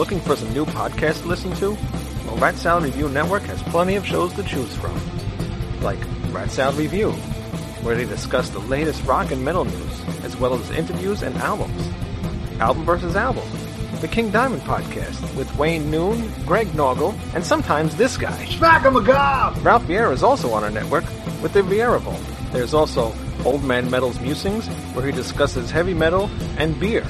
Looking for some new podcasts to listen to? Well, Rat Salad Review Network has plenty of shows to choose from. Like Rat Salad Review, where they discuss the latest rock and metal news, as well as interviews and albums. Album versus Album, the King Diamond podcast with Wayne Noon, Greg Noggle, and sometimes this guy. Smack him a gob! Ralph Vieira is also on our network with the Vieira Vault. There's also Old Man Metal's Musings, where he discusses heavy metal and beer.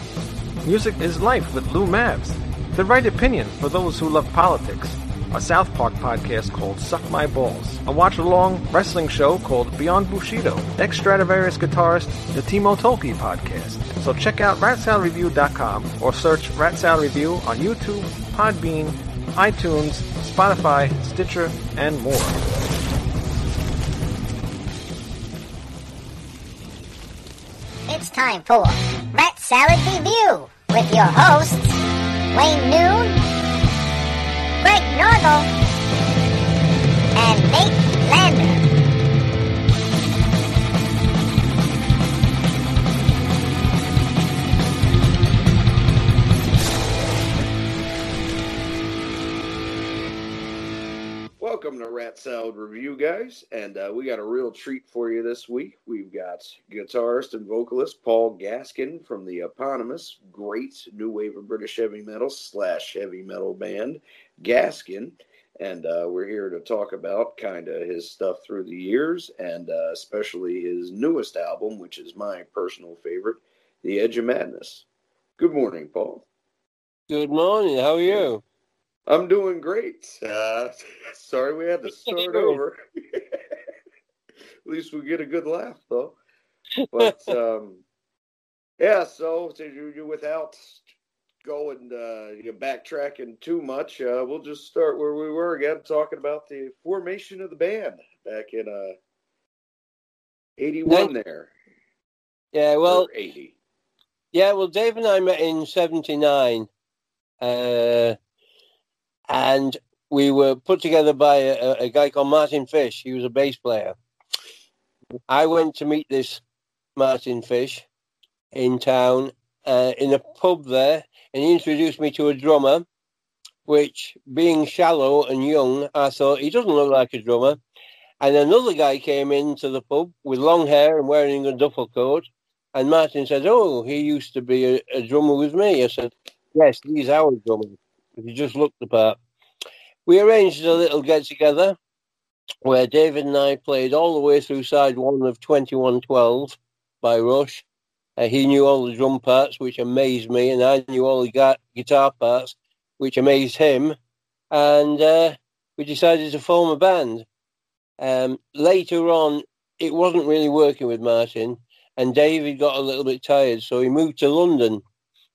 Music is Life with Lou Mavs. The Right Opinion for those who love politics. A South Park podcast called Suck My Balls. A watch-along wrestling show called Beyond Bushido. Ex Stratovarius guitarist, the Timo Tolkki podcast. So check out ratsaladreview.com or search Rat Review on YouTube, Podbean, iTunes, Spotify, Stitcher, and more. It's time for Rat Salad Review with your hosts, Wayne Noon, Greg Norgle, and Nate Welcome to Rat Salad Review, guys, and uh, we got a real treat for you this week. We've got guitarist and vocalist Paul Gaskin from the eponymous great new wave of British heavy metal slash heavy metal band Gaskin, and uh, we're here to talk about kind of his stuff through the years, and uh, especially his newest album, which is my personal favorite, The Edge of Madness. Good morning, Paul. Good morning. How are you? I'm doing great. Uh, sorry we had to start over. At least we get a good laugh, though. But um, yeah, so, so you, you without going uh, you backtracking too much, uh, we'll just start where we were again, talking about the formation of the band back in uh, '81. There, Yeah, well, or '80. yeah, well, Dave and I met in '79, uh, and we were put together by a, a guy called Martin Fish. He was a bass player. I went to meet this Martin Fish in town uh, in a pub there, and he introduced me to a drummer. Which, being shallow and young, I thought he doesn't look like a drummer. And another guy came into the pub with long hair and wearing a duffel coat. And Martin said, Oh, he used to be a, a drummer with me. I said, Yes, he's our drummer. You just looked the part. We arranged a little get together where David and I played all the way through side one of 2112 by Rush. Uh, he knew all the drum parts, which amazed me, and I knew all the gu- guitar parts, which amazed him. And uh, we decided to form a band. Um, later on, it wasn't really working with Martin, and David got a little bit tired, so he moved to London.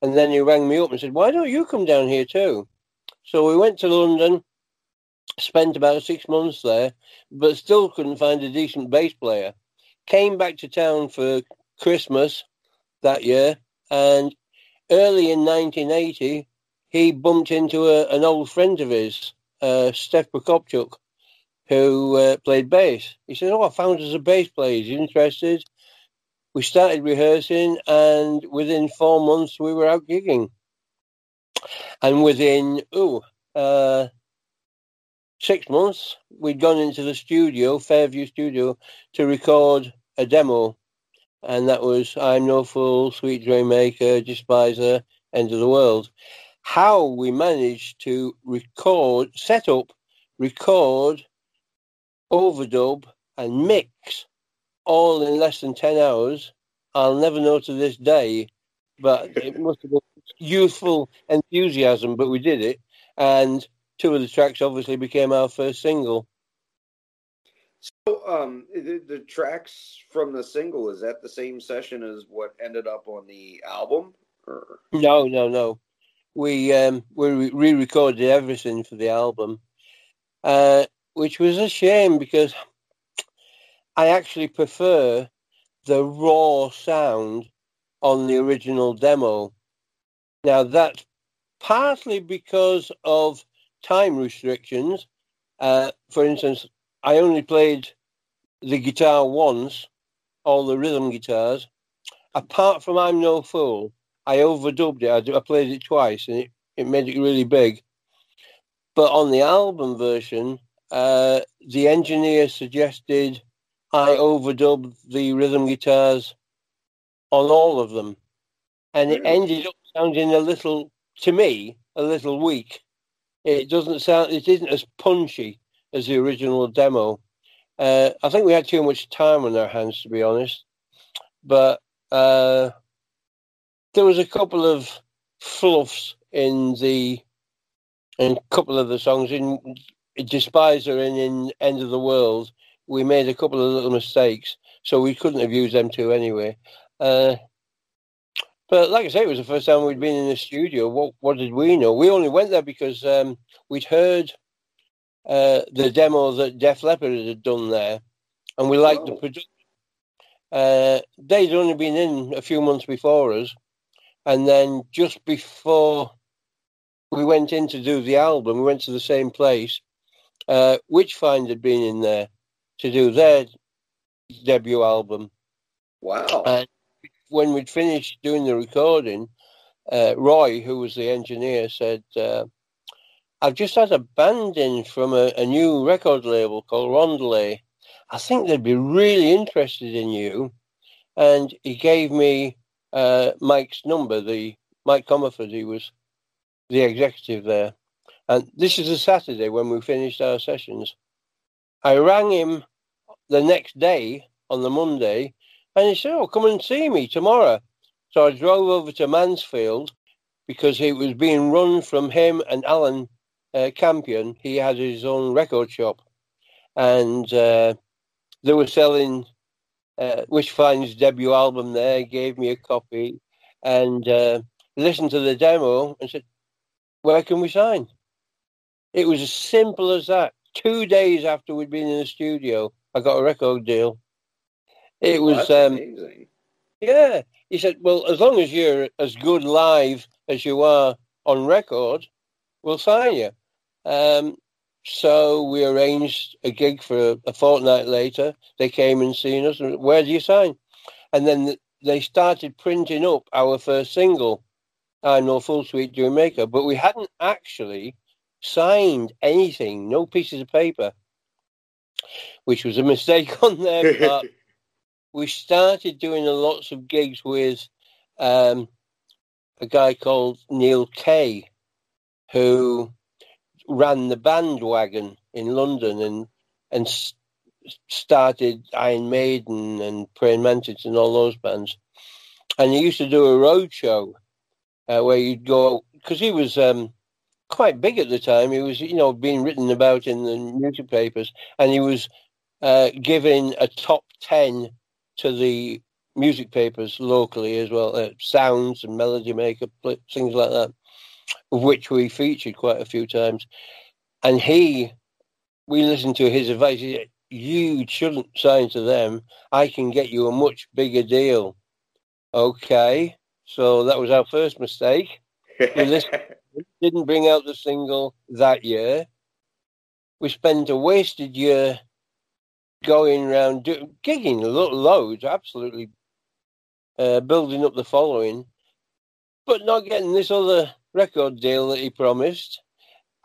And then he rang me up and said, Why don't you come down here too? So we went to London, spent about six months there, but still couldn't find a decent bass player. Came back to town for Christmas that year, and early in 1980, he bumped into a, an old friend of his, uh, Steph Prokopchuk, who uh, played bass. He said, Oh, I found us a bass player. He's interested. We started rehearsing, and within four months, we were out gigging. And within, oh, uh, six months, we'd gone into the studio, Fairview Studio, to record a demo. And that was I'm No Fool, Sweet Dream Maker, Despiser, End of the World. How we managed to record, set up, record, overdub, and mix all in less than 10 hours, I'll never know to this day. But it must have been youthful enthusiasm, but we did it. And two of the tracks obviously became our first single. So, um, the, the tracks from the single is that the same session as what ended up on the album? Or No, no, no. We um, we re-recorded everything for the album, uh, which was a shame because I actually prefer the raw sound on the original demo. Now that's partly because of time restrictions. Uh, for instance, I only played the guitar once, all the rhythm guitars. Apart from I'm No Fool, I overdubbed it. I, played it twice, and it it made it really big. But on the album version, uh, the engineer suggested I overdubbed the rhythm guitars on all of them, and it ended up sounding a little, to me, a little weak. It doesn't sound, it isn't as punchy as the original demo. Uh, I think we had too much time on our hands, to be honest. But uh, there was a couple of fluffs in the in a couple of the songs in Despiser and in End of the World. We made a couple of little mistakes, so we couldn't have used them two anyway. Uh, but like I say, it was the first time we'd been in the studio. What what did we know? We only went there because um, we'd heard uh, the demo that Def Leppard had done there, and we liked oh. the production. Uh, they'd only been in a few months before us, and then just before we went in to do the album, we went to the same place. Uh, Witchfynde had been in there to do their debut album. Wow. And when we'd finished doing the recording, uh, Roy, who was the engineer, said, uh, I've just had a band in from a, a new record label called Rondelet. I think they'd be really interested in you. And he gave me uh, Mike's number, the Mike Comerford, he was the executive there. And this is a Saturday when we finished our sessions. I rang him the next day on the Monday and he said, Oh, come and see me tomorrow. So I drove over to Mansfield because it was being run from him and Alan uh, Campion. He had his own record shop and uh, they were selling uh, Witchfynde's debut album there, gave me a copy and uh, listened to the demo and said, Where can we sign? It was as simple as that. Two days after we'd been in the studio, I got a record deal. It was um, amazing. Yeah. He said, Well, as long as you're as good live as you are on record, we'll sign you. Um, so we arranged a gig for a fortnight later. They came and seen us. Where do you sign? And then they started printing up our first single, I'm No Fool Sweet Dream Maker. But we hadn't actually signed anything, no pieces of paper, which was a mistake on their part. We started doing lots of gigs with um, a guy called Neal Kay, who ran the bandwagon in London and and started Iron Maiden and Praying Mantis and all those bands. And he used to do a road show uh, where you'd go because he was um, quite big at the time. He was, you know, being written about in the newspapers, and he was uh, giving a top ten to the music papers locally as well, uh, sounds and melody maker, things like that, of which we featured quite a few times. And he, we listened to his advice. He said, you shouldn't sign to them. I can get you a much bigger deal. Okay, so that was our first mistake. We listened didn't bring out the single that year. We spent a wasted year going around do, gigging lo- loads, absolutely uh, building up the following, but not getting this other record deal that he promised.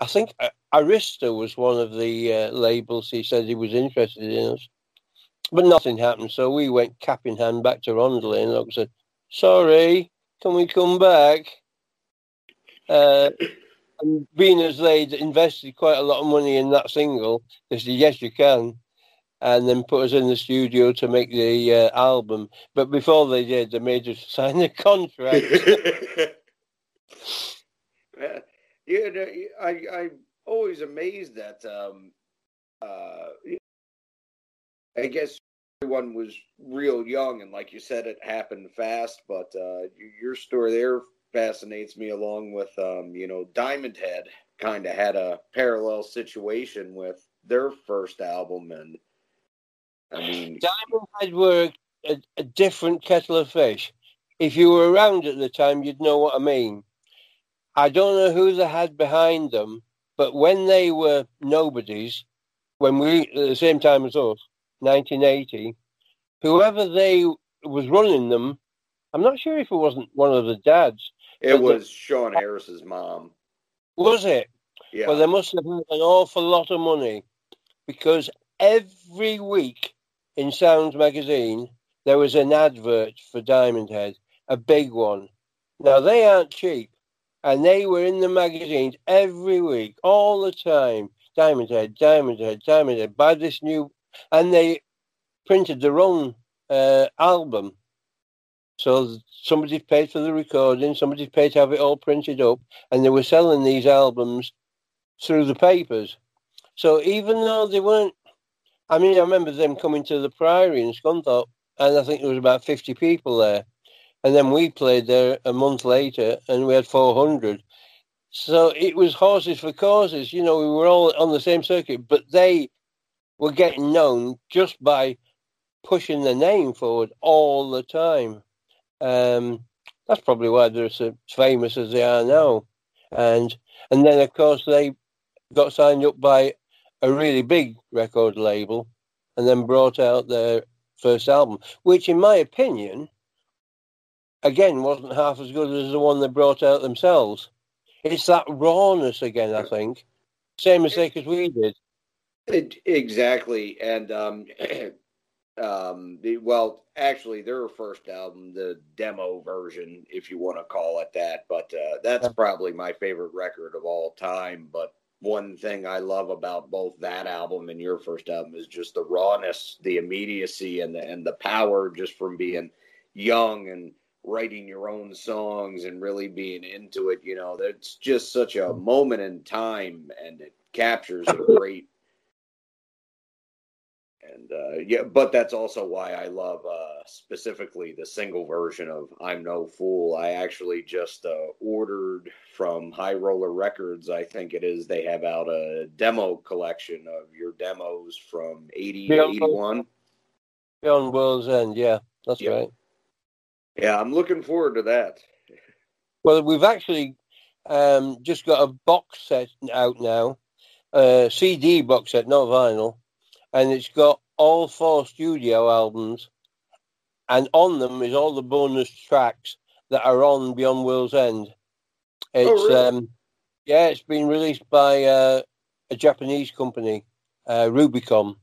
I think uh, Arista was one of the uh, labels he said he was interested in us, but nothing happened. So we went cap in hand back to Rondelet and I said, "Sorry, can we come back?" Uh, and being as they'd invested quite a lot of money in that single, they said, yes, you can. And then put us in the studio to make the uh, album. But before they did, they made us sign the contract. yeah, I, I'm always amazed that, um, uh, I guess everyone was real young. And like you said, it happened fast. But uh, your story there fascinates me along with um, you know Diamond Head kind of had a parallel situation with their first album and I mean Diamond Head were a, a, different kettle of fish. If you were around at the time you'd know what I mean. I don't know who they had behind them, but when they were nobodies, when we at the same time as us, 1980, whoever they was running them, I'm not sure if it wasn't one of the dads, it was Sean Harris's mom. Was it? Yeah. Well, they must have had an awful lot of money because every week in Sounds magazine there was an advert for Diamond Head, a big one. Now they aren't cheap, and they were in the magazines every week, all the time. Diamond Head, Diamond Head, Diamond Head. Buy this new, and they printed their own uh, album. So somebody paid for the recording, somebody paid to have it all printed up, and they were selling these albums through the papers. So even though they weren't, I mean, I remember them coming to the Priory in Scunthorpe, and I think there was about 50 people there. And then we played there a month later, and we had 400. So it was horses for causes. You know, we were all on the same circuit, but they were getting known just by pushing the name forward all the time. Um, that's probably why they're as famous as they are now. And and then of course they got signed up by a really big record label, and then brought out their first album, which, in my opinion, again wasn't half as good as the one they brought out themselves. It's that rawness again, I think. Same mistake as we did. It, exactly, and um, um, the, well, actually, their first album, the demo version, if you want to call it that, but uh, that's probably my favorite record of all time. But one thing I love about both that album and your first album is just the rawness, the immediacy, and the and the power just from being young and writing your own songs and really being into it. You know, that's just such a moment in time, and it captures a great and uh, yeah, but that's also why I love uh, specifically the single version of "I'm No Fool." I actually just uh, ordered from High Roller Records. I think it is. They have out a demo collection of your demos from eighty to eighty-one. Beyond World's End, yeah, that's right. Yeah, I'm looking forward to that. Well, we've actually um, just got a box set out now, a CD box set, not vinyl, and it's got all four studio albums, and on them is all the bonus tracks that are on Beyond World's End. It's really? um, yeah, it's been released by uh, a Japanese company, uh, Rubicon,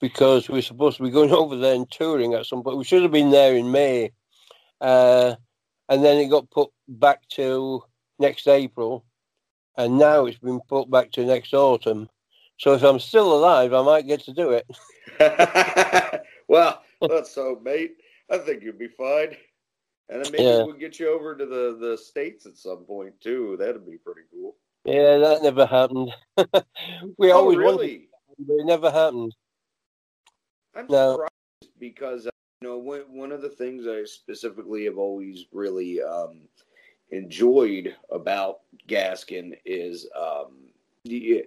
because we're supposed to be going over there and touring at some point. We should have been there in May. Uh, and then it got put back to next April, and now it's been put back to next autumn. So if I'm still alive, I might get to do it. well, let's hope, mate. I think you'll be fine. And then maybe Yeah. we'll get you over to the, the States at some point, too. That'd be pretty cool. Yeah, that never happened. we Oh, always wanted, really? it, but it never happened. I'm No. surprised because you know one one of the things I specifically have always really um, enjoyed about Gaskin is um, you,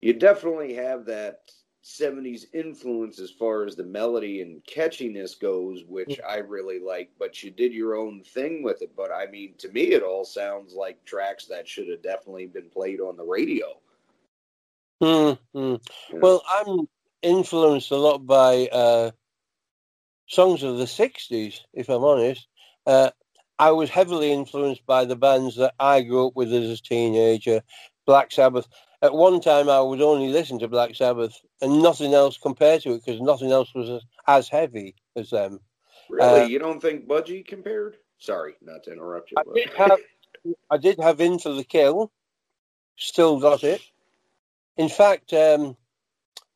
you definitely have that 70s influence as far as the melody and catchiness goes, which I really like, but you did your own thing with it. But I mean, to me, it all sounds like tracks that should have definitely been played on the radio. Hmm, hmm. Yeah. Well, I'm influenced a lot by uh, songs of the 60s, if I'm honest. Uh, I was heavily influenced by the bands that I grew up with as a teenager, Black Sabbath. At one time, I would only listen to Black Sabbath and nothing else compared to it because nothing else was as, heavy as them. Really, uh, you don't think Budgie compared? Sorry, not to interrupt you. I did have, I did have In for the Kill, still got it. In fact, um,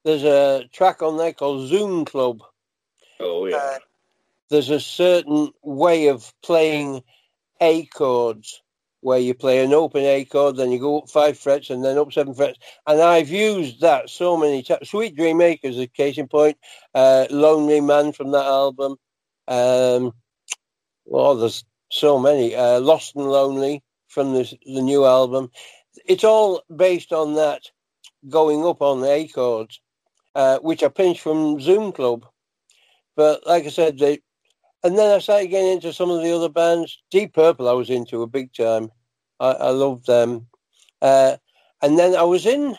there's a track on there called Zoom Club. oh yeah. uh, there's a certain way of playing A chords where you play an open A chord, then you go up five frets and then up seven frets. And I've used that so many times. Sweet Dream Maker is a case in point. Uh, Lonely Man from that album. Um, well, there's so many. Uh, Lost and Lonely from this, the new album. It's all based on that going up on the A chords, uh, which I pinched from Zoom Club. But like I said, they, and then I started getting into some of the other bands. Deep Purple, I was into a big time. I, I loved them. Uh, and then I was in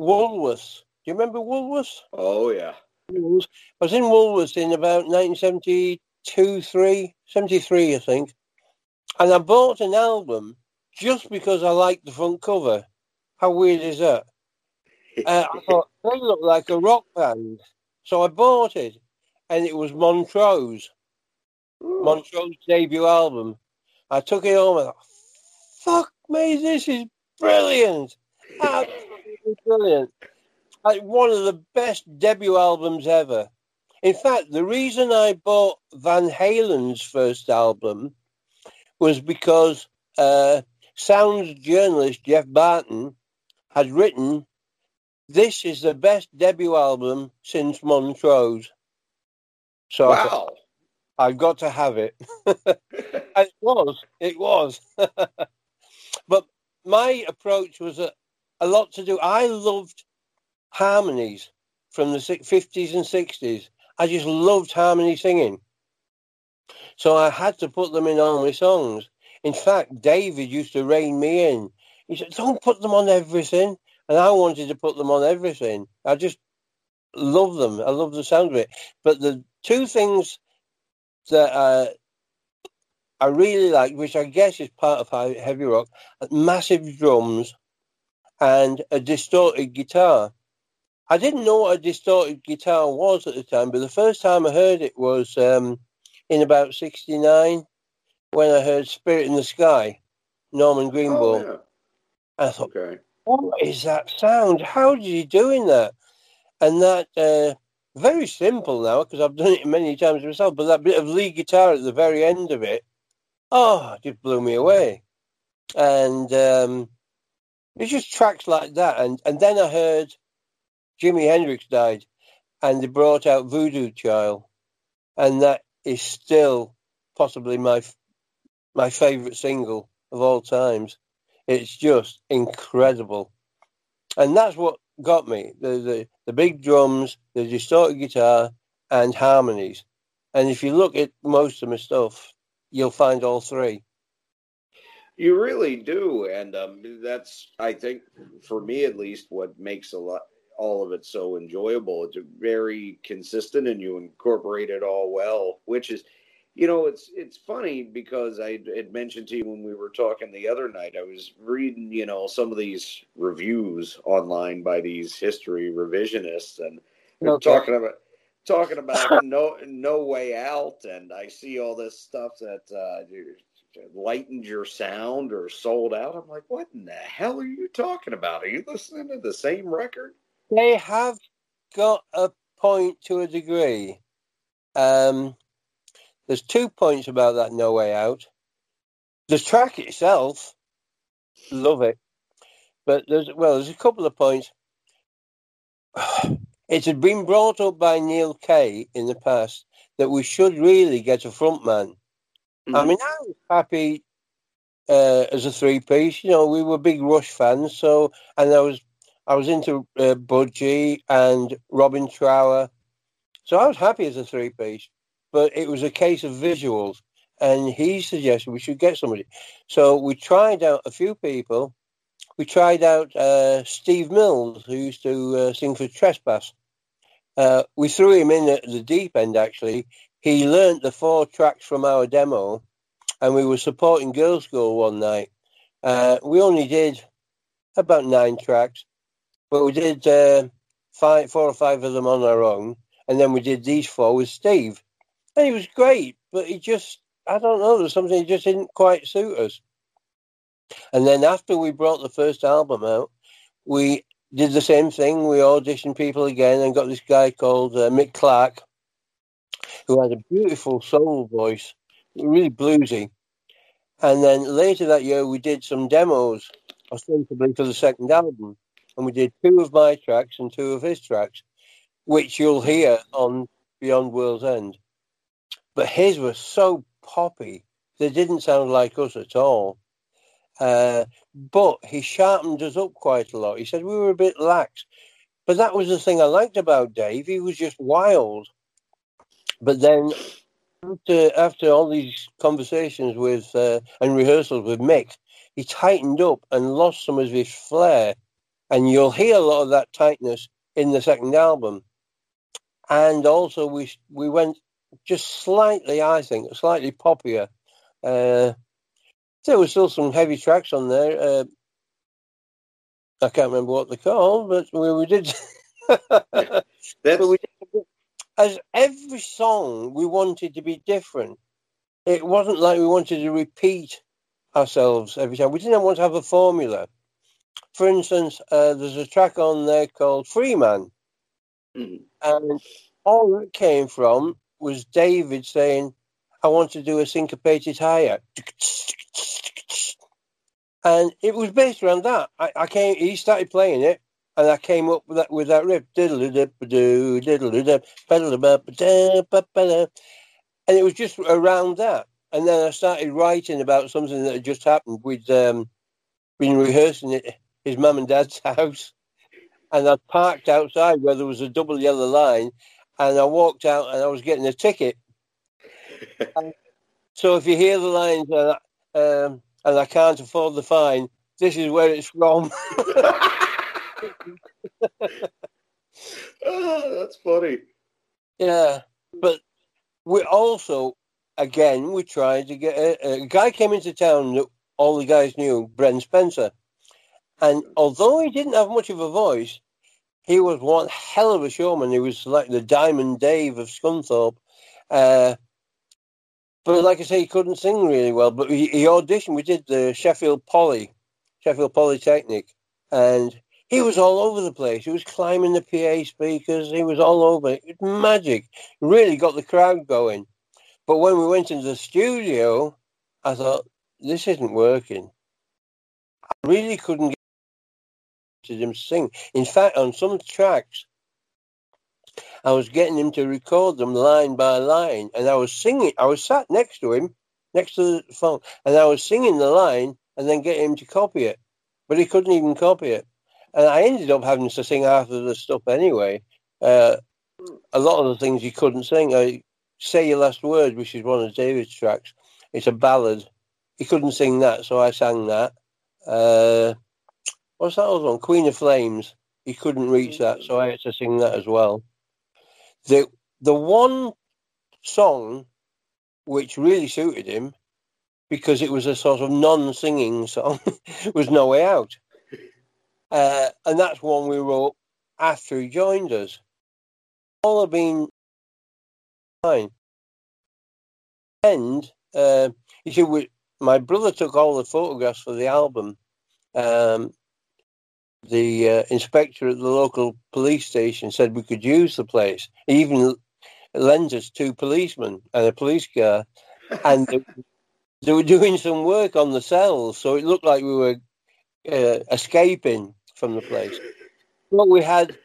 Woolworths. Do you remember Woolworths? Oh yeah. I was in Woolworths in about 1972, 3, 73, I think. And I bought an album just because I liked the front cover. How weird is that? Uh, I thought they look like a rock band, so I bought it, and it was Montrose, Montrose debut album. I took it home and thought, "Fuck me, this is brilliant, absolutely brilliant." Like one of the best debut albums ever. In fact, the reason I bought Van Halen's first album was because uh, Sounds journalist Geoff Barton had written, "This is the best debut album since Montrose." So wow. I've got to have it. It was, it was. but my approach was a, a lot to do. I loved harmonies from the 50s and 60s. I just loved harmony singing. So I had to put them in all my songs. In fact, David used to rein me in. He said, don't put them on everything. And I wanted to put them on everything. I just love them. I love the sound of it. But the two things that uh, I really like, which I guess is part of heavy rock, massive drums and a distorted guitar. I didn't know what a distorted guitar was at the time, but the first time I heard it was um, in about '69 when I heard "Spirit in the Sky," Norman Greenbaum. Oh, I thought, Okay. what is that sound? How did he doing that? And that uh, very simple now because I've done it many times myself. But that bit of lead guitar at the very end of it, oh, it just blew me away. And um, it's just tracks like that. And and then I heard Jimi Hendrix died, and they brought out Voodoo Child, and that is still possibly my my favorite single of all times. It's just incredible, and that's what got me the the, the big drums, the distorted guitar, and harmonies. And if you look at most of my stuff, you'll find all three. You really do, and um, that's I think for me at least what makes a lot all of it so enjoyable. It's very consistent, and you incorporate it all well. Which is, you know, it's it's funny because I had mentioned to you when we were talking the other night. I was reading, you know, some of these reviews online by these history revisionists, and Okay. talking about talking about no no way out, and I see all this stuff that uh, lightened your sound or sold out. I'm like, what in the hell are you talking about? Are you listening to the same record? They have got a point to a degree. Um, there's two points about that No Way Out. The track itself, love it, but there's well, there's a couple of points. It had been brought up by Neal Kay in the past that we should really get a frontman. I mean, I was happy uh, as a three piece. You know, we were big Rush fans, so and I was I was into uh, Budgie and Robin Trower, so I was happy as a three piece. But it was a case of visuals, and he suggested we should get somebody. So we tried out a few people. We tried out uh, Steve Mills, who used to uh, sing for Trespass. Uh, we threw him in at the deep end. Actually, he learnt the four tracks from our demo, and we were supporting Girlschool one night. Uh, we only did about nine tracks, but we did uh, five, four or five of them on our own, and then we did these four with Steve, he was great. But he just, I don't know, there's something that just didn't quite suit us. And then after we brought the first album out, we did the same thing. We auditioned people again and got this guy called uh, Mick Clark, who had a beautiful soul voice, really bluesy. And then later that year, we did some demos, ostensibly for the second album. And we did two of my tracks and two of his tracks, which you'll hear on Beyond World's End. But his was so poppy, they didn't sound like us at all. Uh, but he sharpened us up quite a lot. He said we were a bit lax. But that was the thing I liked about Dave. He was just wild. But then after, after all these conversations with uh, and rehearsals with Mick, he tightened up and lost some of his flair. And you'll hear a lot of that tightness in the second album. And also we we went just slightly, I think, slightly poppier. Uh, there were still some heavy tracks on there. Uh, I can't remember what they're called, but we, we did. That's But we did, as every song we wanted to be different. It wasn't like we wanted to repeat ourselves every time. We didn't want to have a formula. For instance, uh, there's a track on there called Freeman, Mhm. and all that came from was David saying, "I want to do a syncopated hi and it was based around that. I, I came, he started playing it, and I came up with that with that riff, and it was just around that. And then I started writing about something that had just happened. We'd um, been rehearsing at his mum and dad's house, and I parked outside where there was a double yellow line, and I walked out and I was getting a ticket. So if you hear the lines uh, um, and I can't afford the fine, this is where it's from. oh, that's funny. Yeah, but we also, again, we tried to get a, a guy came into town that all the guys knew, Bren Spencer, and although he didn't have much of a voice, he was one hell of a showman. He was like the Diamond Dave of Scunthorpe. Uh, but like I say, he couldn't sing really well. But he, he auditioned. We did the Sheffield Poly, Sheffield Polytechnic, and he was all over the place. He was climbing the PA speakers. He was all over. It was magic. Really got the crowd going. But when we went into the studio, I thought this isn't working. I really couldn't him sing. In fact, on some tracks, I was getting him to record them line by line, and I was singing. I was sat next to him, next to the phone, and I was singing the line and then getting him to copy it, but he couldn't even copy it. And I ended up having to sing half of the stuff anyway. Uh, a lot of the things he couldn't sing. I say your last word, which is one of David's tracks. It's a ballad. He couldn't sing that, so I sang that. Uh, what's that other one? Queen of Flames. He couldn't reach that, so I had to sing that as well. The the one song which really suited him because it was a sort of non-singing song was No Way Out, uh, and that's one we wrote after he joined us. All have been fine. And uh, you we, my brother took all the photographs for the album. Um, the uh, inspector at the local police station said we could use the place. He even lent us two policemen and a police car, and they, they were doing some work on the cells, so it looked like we were uh, escaping from the place. But we had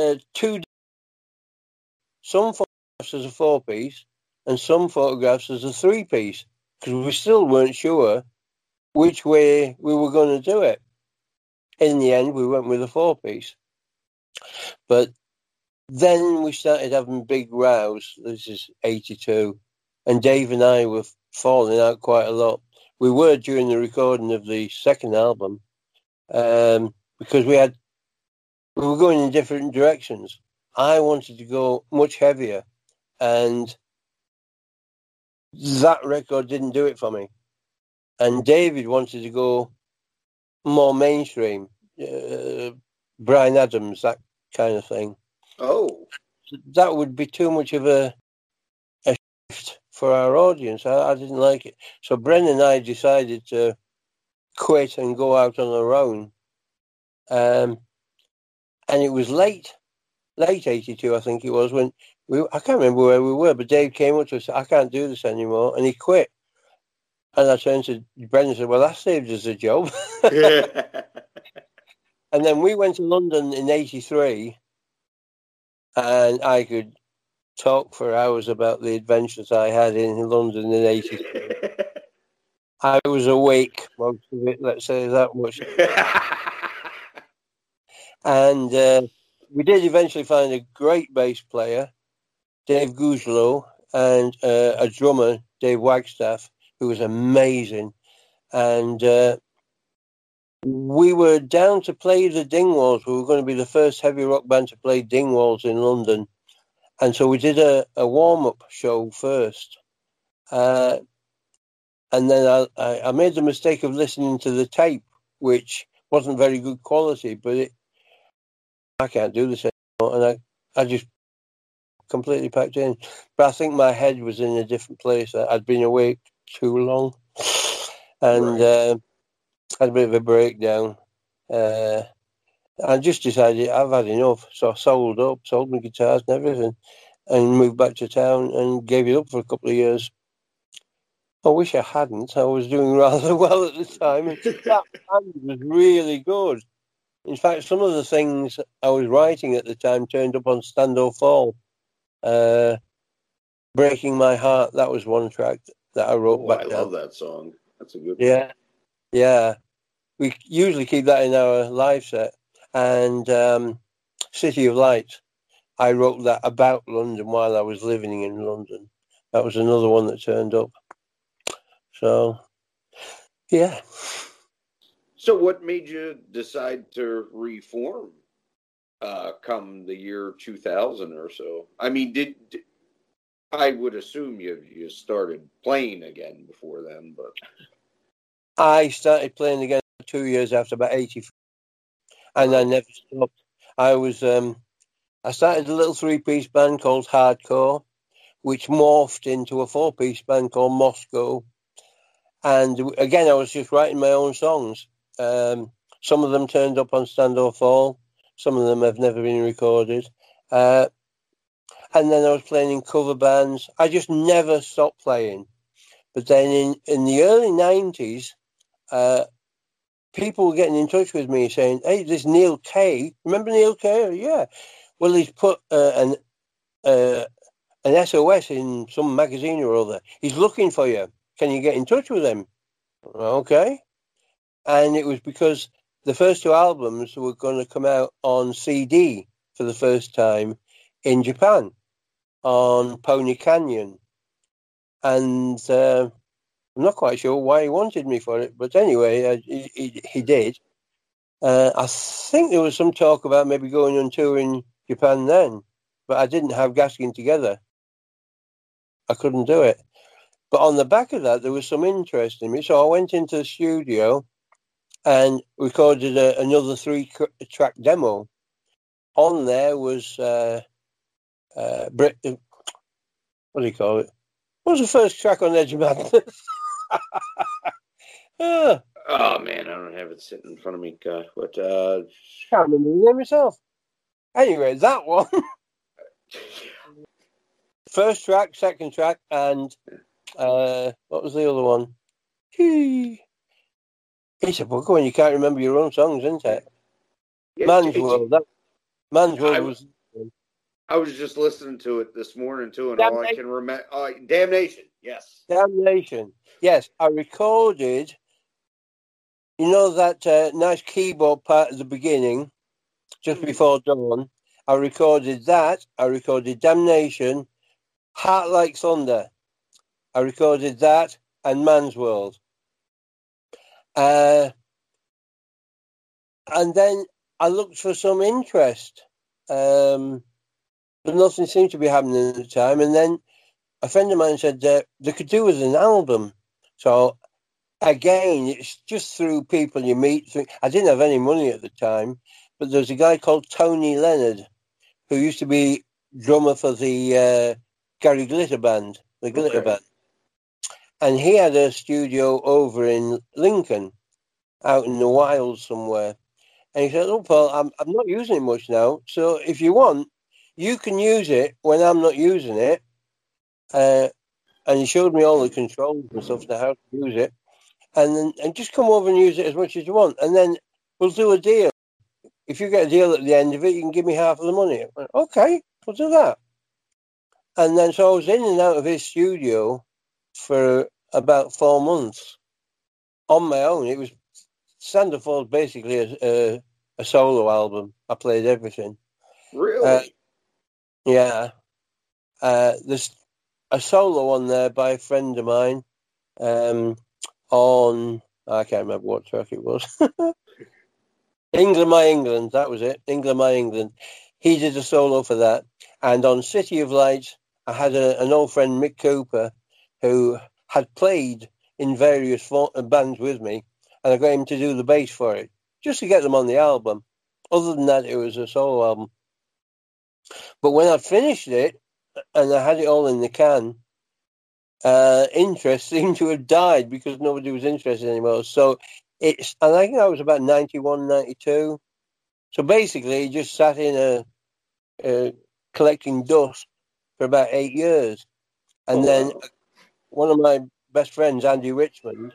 uh, two, some photographs as a four piece, and some photographs as a three piece, because we still weren't sure which way we were going to do it in the end, we went with a four piece. But then we started having big rows. This is 82. And Dave and I were falling out quite a lot. We were during the recording of the second album um, because we had, we were going in different directions. I wanted to go much heavier, and that record didn't do it for me. And David wanted to go more mainstream, uh, Bryan Adams, that kind of thing. Oh, That would be too much of a, a shift for our audience. I, I didn't like it. So Bren and I decided to quit and go out on our own. Um, and it was late, late 82, I think it was, when we, I can't remember where we were, but Dave came up to us, I can't do this anymore. And he quit. And I turned to Brendan and said, Well, that saved us a job. and then we went to London in 83, and I could talk for hours about the adventures I had in London in 83. I was awake most of it, let's say that much. And uh, we did eventually find a great bass player, Dave Gougelot, and uh, a drummer, Dave Wagstaff, who was amazing. And uh, we were down to play the Dingwalls. We were going to be the first heavy rock band to play Dingwalls in London. And so we did a, a warm up show first. Uh, and then I, I, made the mistake of listening to the tape, which wasn't very good quality, but it, I can't do this anymore, and I, I just completely packed in. But I think my head was in a different place. I'd been awake too long, and Right. uh, had a bit of a breakdown. Uh, I just decided I've had enough, so I sold up, sold my guitars and everything, and moved back to town and gave it up for a couple of years. I wish I hadn't. I was doing rather well at the time. and that band was really good. In fact, some of the things I was writing at the time turned up on Stand or Fall. Uh, Breaking My Heart, that was one track that I wrote Oh, I then. love that song. That's a good. Yeah, yeah. We usually keep that in our live set. And um, City of Light, I wrote that about London while I was living in London. That was another one that turned up. So, yeah. So, what made you decide to reform? Uh, come the year two thousand or so. I mean, did, did I would assume you you started playing again before then, but I started playing again two years after about 80, and I never stopped. I was, um, I started a little three piece band called Hardcore, which morphed into a four piece band called Moscow. And again, I was just writing my own songs. Um, some of them turned up on Stand or Fall, some of them have never been recorded. Uh, and then I was playing in cover bands. I just never stopped playing. But then in, in the early 90s, uh, people were getting in touch with me saying, "Hey, this Neal Kay, remember Neal Kay? Yeah. Well, he's put uh, an uh, an SOS in some magazine or other. He's looking for you. Can you get in touch with him?" Okay. And it was because the first two albums were going to come out on CD for the first time in Japan on Pony Canyon, and. Uh, I'm not quite sure why he wanted me for it, but anyway, uh, he, he, did. Uh, I think there was some talk about maybe going on tour in Japan then, but I didn't have Gaskin together. I couldn't do it. But on the back of that, there was some interest in me, so I went into the studio and recorded a, another three-track demo. On there was uh, uh, Brit- what do you call it? What was the first track on Edge of Madness? Oh man, I don't have it sitting in front of me. God, but uh, can't remember the name myself. Anyway, that one. First track, second track, and uh, what was the other one? Gee. It's a book when you can't remember your own songs, isn't it? yeah, Man's World. That, Man's World was. I was just listening to it this morning too, and all I can remember, oh, Damnation. Yes. Damnation. Yes, I recorded. You know that uh, nice keyboard part at the beginning, just before dawn. I recorded that. I recorded Damnation, Heart Like Thunder. I recorded that and Man's World. Uh, and then I looked for some interest, um, but nothing seemed to be happening at the time. And then a friend of mine said uh, they could do with an album. So again, it's just through people you meet. I didn't have any money at the time, but there's a guy called Tony Leonard who used to be drummer for the uh, Gary Glitter band, the Glitter Okay. band, and he had a studio over in Lincoln, out in the wild somewhere. And he said, "Oh, Paul, I'm I'm not using it much now. So if you want, you can use it when I'm not using it." Uh, and he showed me all the controls and stuff to how to use it, and then and just come over and use it as much as you want, and then we'll do a deal. If you get a deal at the end of it, you can give me half of the money. Went, okay, we'll do that. And then so I was in and out of his studio for about four months on my own. It was Stand or Fall's basically a, a, a solo album. I played everything. Really? Uh, Yeah. Uh, there's a solo on there by a friend of mine um, on, I can't remember what track it was. England, My England, that was it. England, My England. He did a solo for that. And on City of Lights, I had a, an old friend, Mick Cooper, who had played in various fo- bands with me, and I got him to do the bass for it, just to get them on the album. Other than that, it was a solo album. But when I finished it and I had it all in the can, uh, interest seemed to have died because nobody was interested anymore. So it's, and I think I was about 91, 92. So basically, he just sat in a, a collecting dust for about eight years. And Oh, then wow. one of my best friends, Andy Richmond,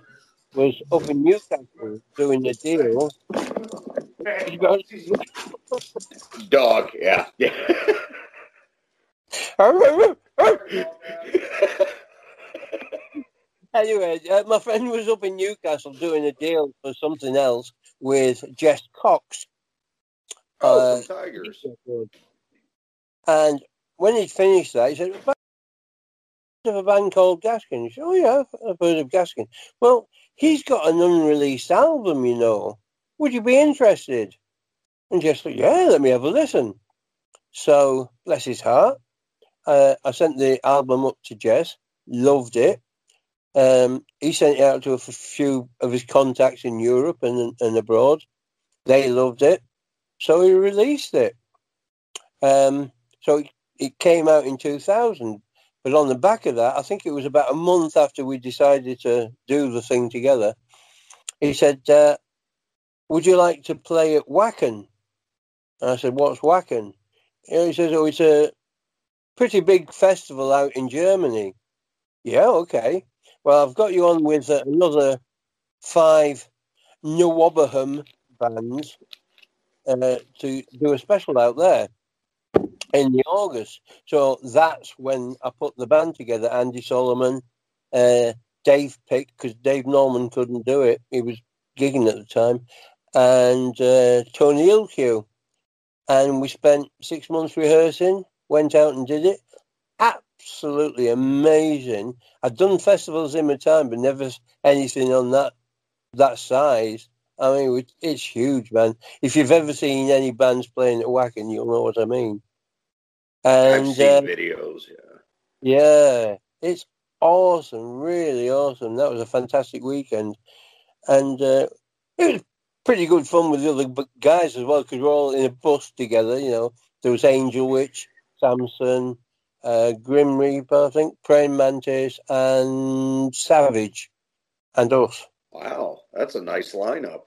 was up in Newcastle doing a deal. Dog, yeah. Yeah. anyway, uh, my friend was up in Newcastle doing a deal for something else with Jess Cox. oh, Uh, Tygers. And when he'd finished that, he said, of a band called Gaskin. He said, Oh, yeah, I've heard of Gaskin. Well, he's got an unreleased album, you know. Would you be interested? And Jess said, Yeah, let me have a listen. So, bless his heart, uh, I sent the album up to Jess, loved it. Um, he sent it out to a few of his contacts in Europe and, and abroad. They loved it. So he released it. Um, so it, it came out in 2000. But on the back of that, I think it was about a month after we decided to do the thing together, he said, uh, Would you like to play at Wacken? And I said, What's Wacken? And he says, Oh, it's a pretty big festival out in Germany. Yeah, okay. Well, I've got you on with uh, another five NWOBHM bands uh, to do a special out there in the August. So that's when I put the band together. Andy Solomon, uh, Dave Pick, because Dave Norman couldn't do it. He was gigging at the time, and uh, Tony Ilkew. And we spent six months rehearsing, went out and did it. Absolutely amazing. I've done festivals in my time, but never anything on that that size. I mean, it's huge, man. If you've ever seen any bands playing at Wacken, you'll know what I mean. And I've seen uh, videos, yeah. yeah, it's awesome, really awesome. That was a fantastic weekend, and uh, it was pretty good fun with the other guys as well because we're all in a bus together. You know, there was Angel Witch, Samson, uh, Grim Reaper, I think, Praying Mantis, and Savage, and us. Wow, that's a nice lineup.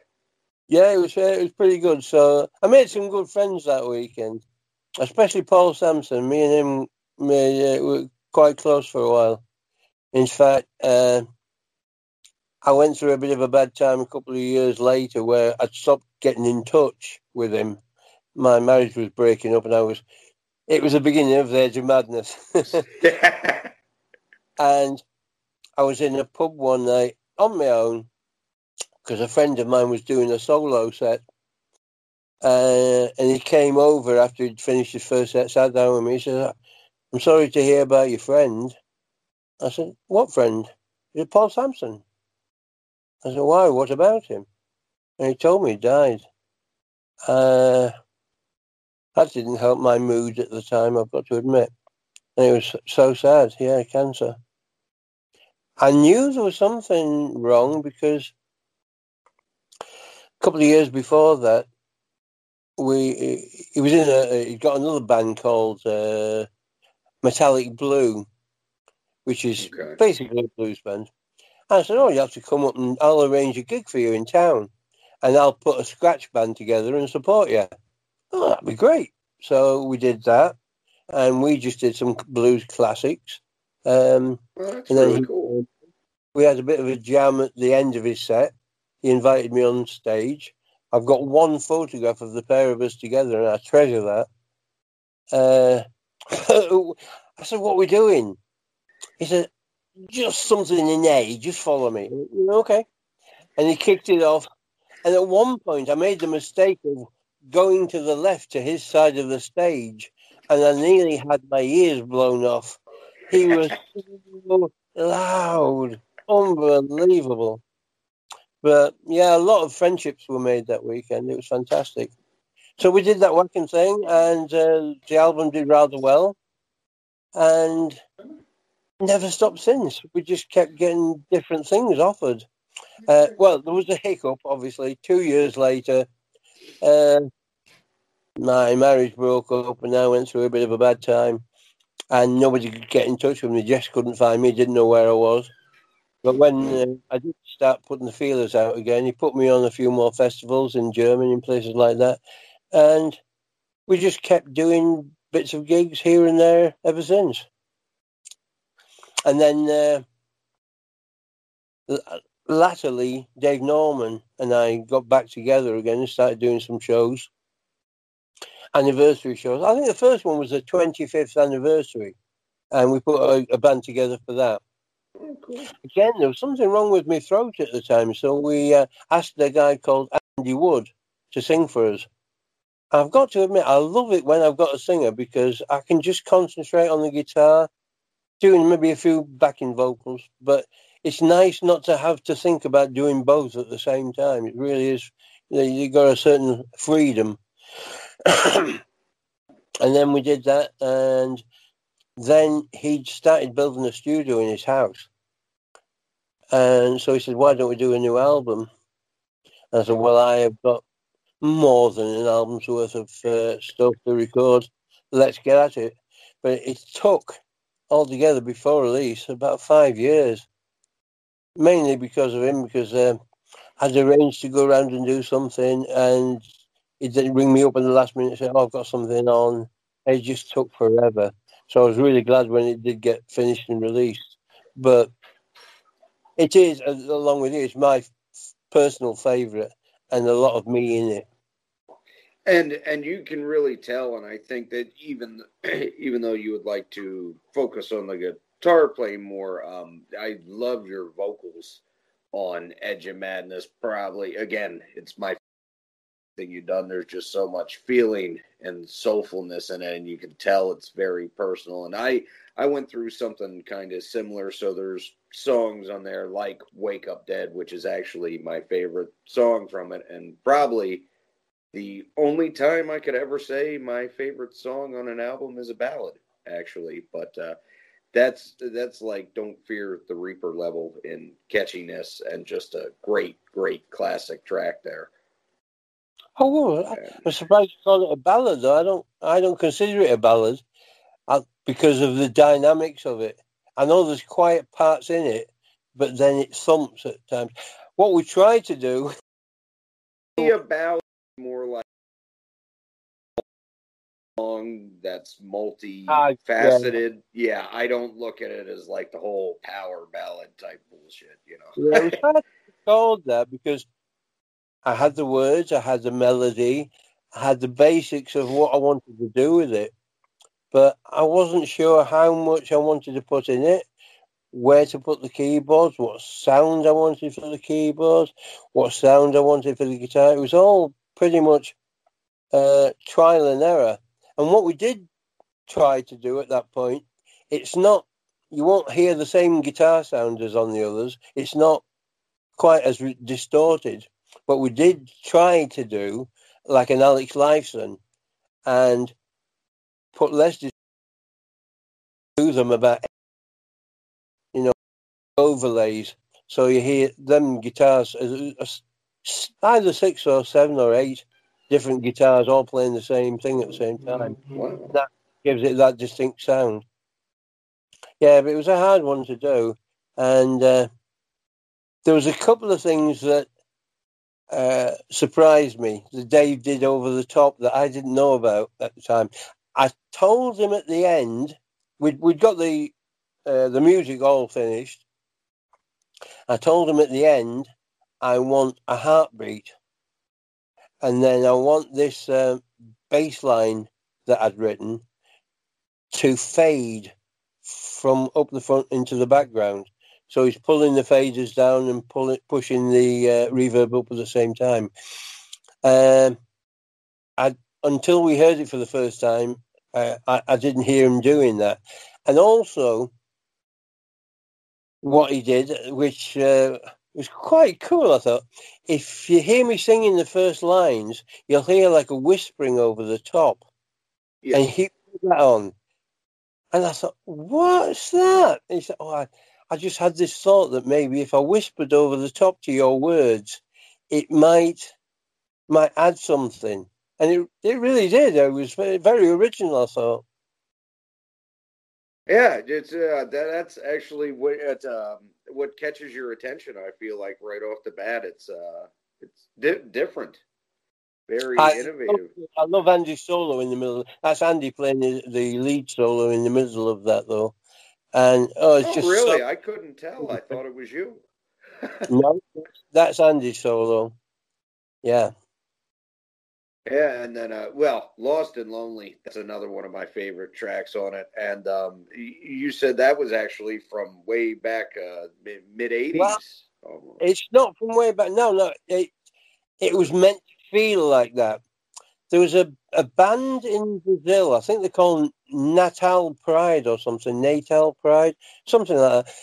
Yeah, it was uh, it was pretty good. So I made some good friends that weekend, especially Paul Samson. Me and him made, uh, were quite close for a while. In fact, uh, I went through a bit of a bad time a couple of years later where I'd stopped getting in touch with him. My marriage was breaking up, and I was. It was the beginning of the Age of Madness. and I was in a pub one night on my own because a friend of mine was doing a solo set. Uh, and he came over after he'd finished his first set, sat down with me. He said, I'm sorry to hear about your friend. I said, What friend? He said, Paul Samson. I said, Why? What about him? And he told me he died. Uh, that didn't help my mood at the time, I've got to admit. And it was so sad. Yeah, cancer. I knew there was something wrong because a couple of years before that, we he was in a he got another band called uh, Metallic Blue, which is Okay. basically a blues band. I said, "Oh, you have to come up and I'll arrange a gig for you in town, and I'll put a scratch band together and support you." Oh, that'd be great. So we did that, and we just did some blues classics. Um, Well, and then really cool. we had a bit of a jam at the end of his set. He invited me on stage. I've got one photograph of the pair of us together, and I treasure that. Uh, I said, "What are we doing?" He said, "Just something in A. Just follow me." I went, "Yeah, Okay. And he kicked it off. And at one point, I made the mistake of going to the left to his side of the stage, and I nearly had my ears blown off. He was so loud, unbelievable. But yeah, a lot of friendships were made that weekend. It was fantastic. So we did that Wacken thing, and uh, the album did rather well. And never stopped since. We just kept getting different things offered. Uh, well, there was a hiccup, obviously. Two years later, uh, my marriage broke up, and I went through a bit of a bad time. And nobody could get in touch with me. Just couldn't find me. Didn't know where I was. But when uh, I did start putting the feelers out again, he put me on a few more festivals in Germany and places like that, and we just kept doing bits of gigs here and there ever since. And then uh, latterly, Dave Norman and I got back together again and started doing some shows, anniversary shows. I think the first one was the 25th anniversary, and we put a, a band together for that. Oh, cool. Again, there was something wrong with my throat at the time, so we uh, asked a guy called Andy Wood to sing for us. I've got to admit, I love it when I've got a singer because I can just concentrate on the guitar, doing maybe a few backing vocals, but it's nice not to have to think about doing both at the same time. It really is. You know, you got a certain freedom. and then we did that, and then he started building a studio in his house. And so he said, Why don't we do a new album? And I said, Well, I have got more than an album's worth of uh, stuff to record. Let's get at it. But it took altogether before release about five years, mainly because of him, because um, I'd arranged to go around and do something, and he didn't ring me up in the last minute and say, "Oh, I've got something on." It just took forever. So I was really glad when it did get finished and released. But it is, along with it, it's my personal favourite and a lot of me in it. And and you can really tell, and I think that even even though you would like to focus on the guitar playing more, um, I love your vocals on Edge of Madness. Probably again, it's my thing you've done. There's just so much feeling and soulfulness in it, and you can tell it's very personal. And I I went through something kind of similar. So there's songs on there like "Wake Up Dead," which is actually my favorite song from it, and probably the only time I could ever say my favorite song on an album is a ballad, actually. But uh, that's that's like "Don't Fear the Reaper" level in catchiness, and just a great, great classic track there. Oh, well, I'm surprised you call it a ballad. Though I don't, I don't consider it a ballad uh, because of the dynamics of it. I know there's quiet parts in it, but then it thumps at times. What we try to do. A ballad more like song that's multi-faceted. Uh, yeah. yeah. I don't look at it as like the whole power ballad type bullshit. You know. yeah, we kind of that because I had the words, I had the melody, I had the basics of what I wanted to do with it, but I wasn't sure how much I wanted to put in it. Where to put the keyboards, what sound I wanted for the keyboards, what sound I wanted for the guitar. It was all pretty much uh, trial and error. And what we did try to do at that point, it's not, you won't hear the same guitar sound as on the others. It's not quite as re- distorted. But we did try to do like an Alex Lifeson and put less to them about, you know, overlays. So you hear them guitars, either six or seven or eight different guitars all playing the same thing at the same time. Wow. That gives it that distinct sound. Yeah, but it was a hard one to do, and uh, there was a couple of things that uh, surprised me that Dave did over the top that I didn't know about at the time. I told him at the end we'd we'd got the uh, the music all finished. I told him at the end I want a heartbeat. And then I want this uh, bass line that I'd written to fade from up the front into the background. So he's pulling the faders down and pulling, pushing the uh, reverb up at the same time. Um, I, until we heard it for the first time, uh, I, I, didn't hear him doing that. And also, what he did, which uh, was quite cool. I thought, if you hear me singing the first lines, you'll hear like a whispering over the top. Yeah. And he put that on. And I thought, what's that? And he said, oh, I, I just had this thought that maybe if I whispered over the top to your words, it might might add something. And it, it really did. It was very, very original, I thought. Yeah, it's uh, that, that's actually what it, um, what catches your attention. I feel like right off the bat, it's uh, it's di- different, very I innovative. I love Andy's solo in the middle. That's Andy playing the, the lead solo in the middle of that, though. And oh, it's oh, just really? so- I couldn't tell. I thought it was you. no, that's Andy's solo. Yeah. Yeah, and then uh, well, Lost and Lonely. That's another one of my favorite tracks on it. And um, you said that was actually from way back uh, mid eighties. Well, It's not from way back. No, no. It it was meant to feel like that. There was a, a band in Brazil. I think they call Natal Pride or something. Natal Pride, something like that.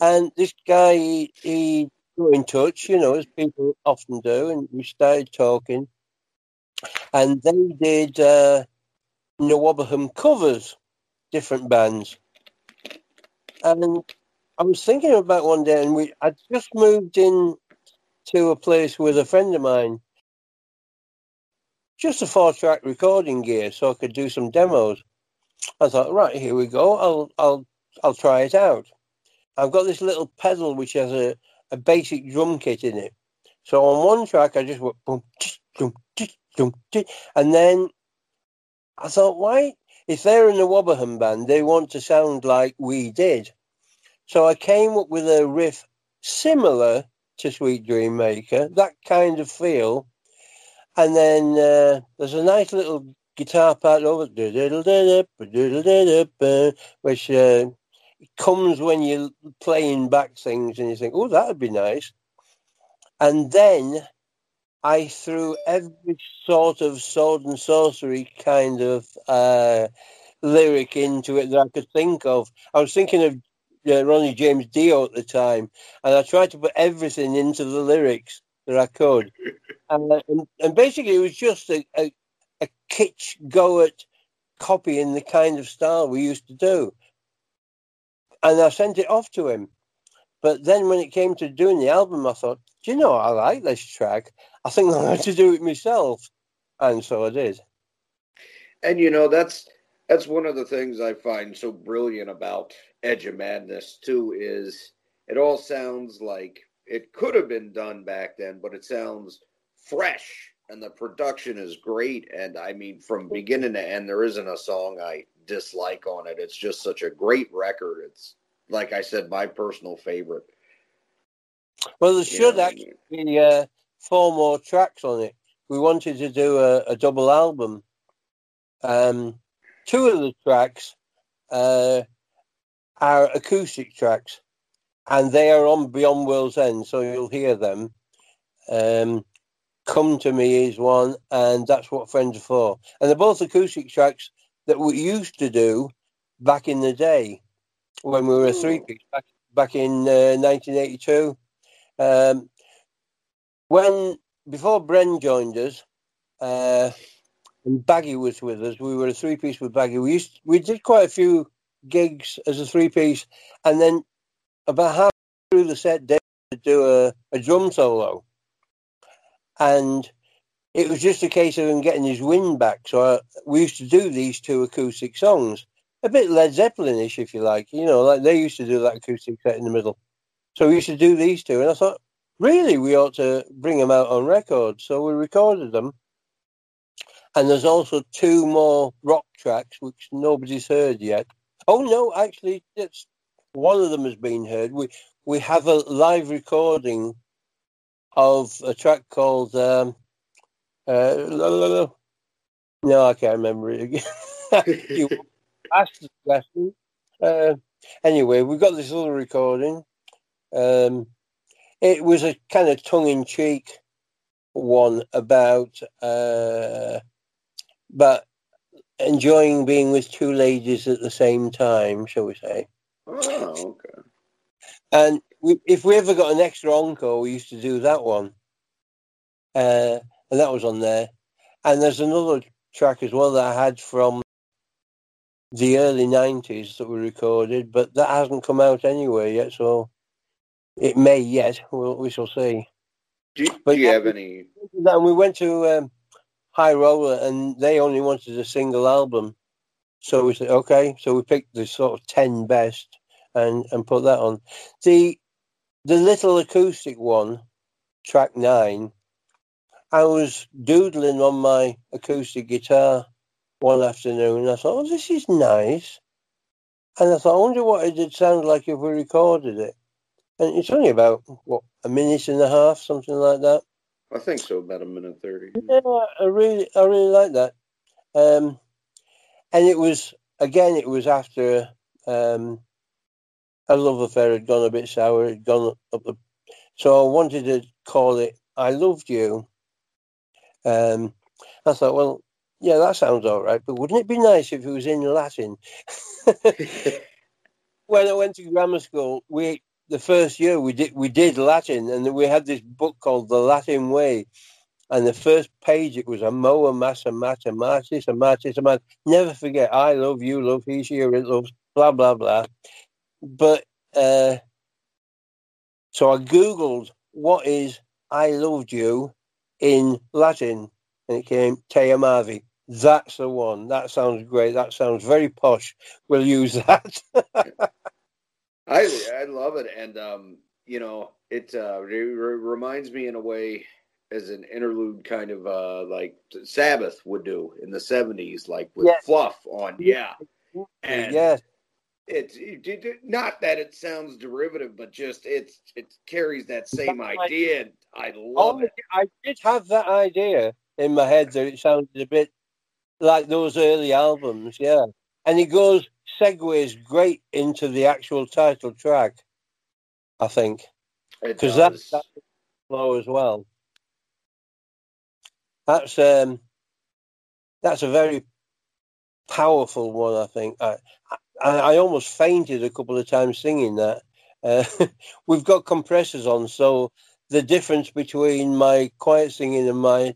And this guy, he, he got in touch, you know, as people often do, and we started talking. And they did uh, NWOBHM covers, different bands. And I was thinking about one day, and we I just moved in to a place with a friend of mine, just a four-track recording gear, so I could do some demos. I thought, right, here we go. I'll I'll I'll try it out. I've got this little pedal which has a, a basic drum kit in it. So on one track, I just went boom, tch, boom, and then I thought, why? If they're in the NWOBHM band, they want to sound like we did. So I came up with a riff similar to Sweet Dream Maker, that kind of feel. And then uh, there's a nice little guitar part over which uh, comes when you're playing back things and you think, oh, that would be nice. And then I threw every sort of sword and sorcery kind of uh, lyric into it that I could think of. I was thinking of uh, Ronnie James Dio at the time, and I tried to put everything into the lyrics that I could. and, and, and basically, it was just a, a, a kitsch go at copying the kind of style we used to do. And I sent it off to him. But then when it came to doing the album, I thought, do you know, I like this track. I think I had to do it myself. And so I did. And you know, that's that's one of the things I find so brilliant about Edge of Madness too is it all sounds like it could have been done back then, but it sounds fresh and the production is great. And I mean, from beginning to end, there isn't a song I dislike on it. It's just such a great record. It's like I said, my personal favorite. Well, there should yeah. actually be uh, four more tracks on it. We wanted to do a, a double album. Um, two of the tracks uh, are acoustic tracks, and they are on Beyond World's End, so you'll hear them. Um, Come to Me is one, and that's what Friends are for. And they're both acoustic tracks that we used to do back in the day when we were a three piece back, back in uh, 1982. Um, when before Bren joined us, uh, and Baggy was with us, we were a three piece with Baggy. We used we did quite a few gigs as a three piece, and then about half through the set, Dave would do a, a drum solo, and it was just a case of him getting his wind back. So I, we used to do these two acoustic songs, a bit Led Zeppelin-ish, if you like. You know, like they used to do that acoustic set in the middle. So we used to do these two, and I thought, really, we ought to bring them out on record. So we recorded them. And there's also two more rock tracks which nobody's heard yet. Oh no, actually, it's one of them has been heard. We we have a live recording of a track called um, uh, no, I can't remember it again. you asked the question. Uh, anyway, we've got this little recording. Um, it was a kind of tongue-in-cheek one about uh, but enjoying being with two ladies at the same time, shall we say? Oh, okay. And we, if we ever got an extra encore, we used to do that one, uh, and that was on there. And there's another track as well that I had from the early '90s that we recorded, but that hasn't come out anywhere yet. So it may yet. We'll, we shall see. Do you, But do you yeah, have any? And we went to um, High Roller, and they only wanted a single album. So we said, okay. So we picked the sort of ten best and and put that on. The the little acoustic one, track nine. I was doodling on my acoustic guitar one afternoon. And I thought, oh, this is nice. And I thought, I wonder what it'd sound like if we recorded it. And it's only about what a minute and a half, something like that. I think so. About a minute thirty. Yeah, I really, I really like that. Um, and it was again, it was after um, a love affair had gone a bit sour, had gone up the. So I wanted to call it "I Loved You." Um, I thought, well, yeah, that sounds all right, but wouldn't it be nice if it was in Latin? when I went to grammar school, we the first year we did we did Latin, and we had this book called The Latin Way. And the first page, it was a moa massa mata matis, a matis, a mat. Never forget, I love you, love he, she, or it loves, blah, blah, blah. But, uh, so I Googled, what is I loved you in Latin? And it came Te amavi. That's the one. That sounds great. That sounds very posh. We'll use that. I I love it, and um, you know, it uh, re- reminds me in a way as an interlude, kind of uh, like Sabbath would do in the '70s, like with Yes. fluff on, yeah. And yes. it's it, it- not that it sounds derivative, but just it's it carries that same idea. I love Oh, it. I did have that idea in my head that it sounded a bit like those early albums, yeah. And it goes segues great into the actual title track, I think, because that's that flow as well. That's um, that's a very powerful one, I think. I, I, I almost fainted a couple of times singing that. Uh, we've got compressors on, so the difference between my quiet singing and my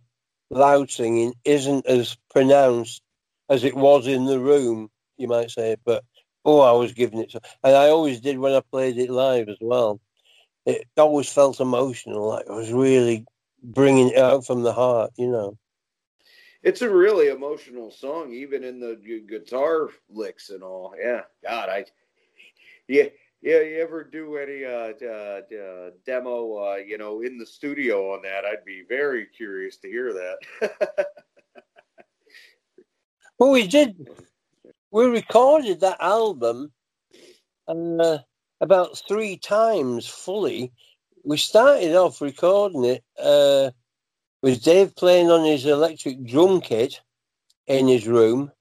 loud singing isn't as pronounced as it was in the room, you might say. But oh, I was giving it, to, and I always did when I played it live as well. It always felt emotional, like I was really bringing it out from the heart, you know. It's a really emotional song, even in the guitar licks and all. Yeah, God, I, yeah, yeah. You ever do any uh, uh, uh demo, uh, you know, in the studio on that? I'd be very curious to hear that. Well, we did. We recorded that album uh, about three times fully. We started off recording it uh, with Dave playing on his electric drum kit in his room,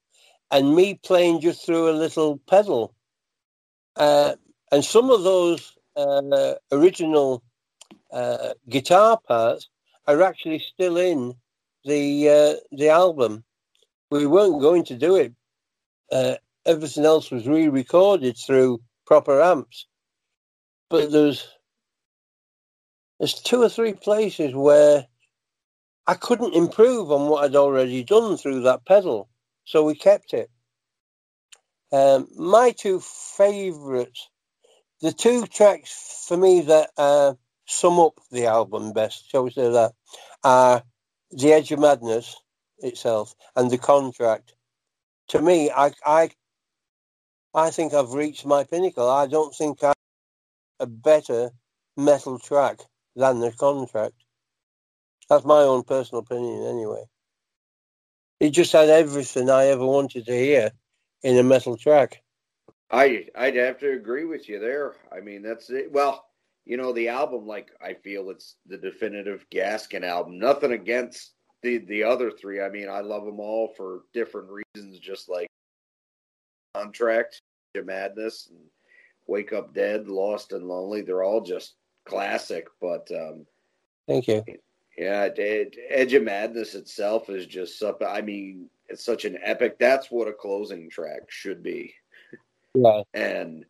and me playing just through a little pedal. Uh, and some of those uh, original uh, guitar parts are actually still in the uh, the album we weren't going to do it. Uh, everything else was re-recorded through proper amps, but there's there's two or three places where I couldn't improve on what I'd already done through that pedal, so we kept it. Um, my two favourites, the two tracks for me that uh, sum up the album best, shall we say that, are "The Edge of Madness." itself and the contract. To me, I I I think I've reached my pinnacle. I don't think I a better metal track than the contract. That's my own personal opinion, anyway. It just had everything I ever wanted to hear in a metal track. I I'd have to agree with you there. I mean, that's it. Well, you know, the album, like I feel it's the definitive Gaskin album. Nothing against the the other three. I mean, I love them all for different reasons. Just like contract, Edge of madness, and wake up dead, lost and lonely. They're all just classic. But um, Thank you. yeah, it, Edge of Madness itself is just something. I mean, it's such an epic. That's what a closing track should be Yeah. and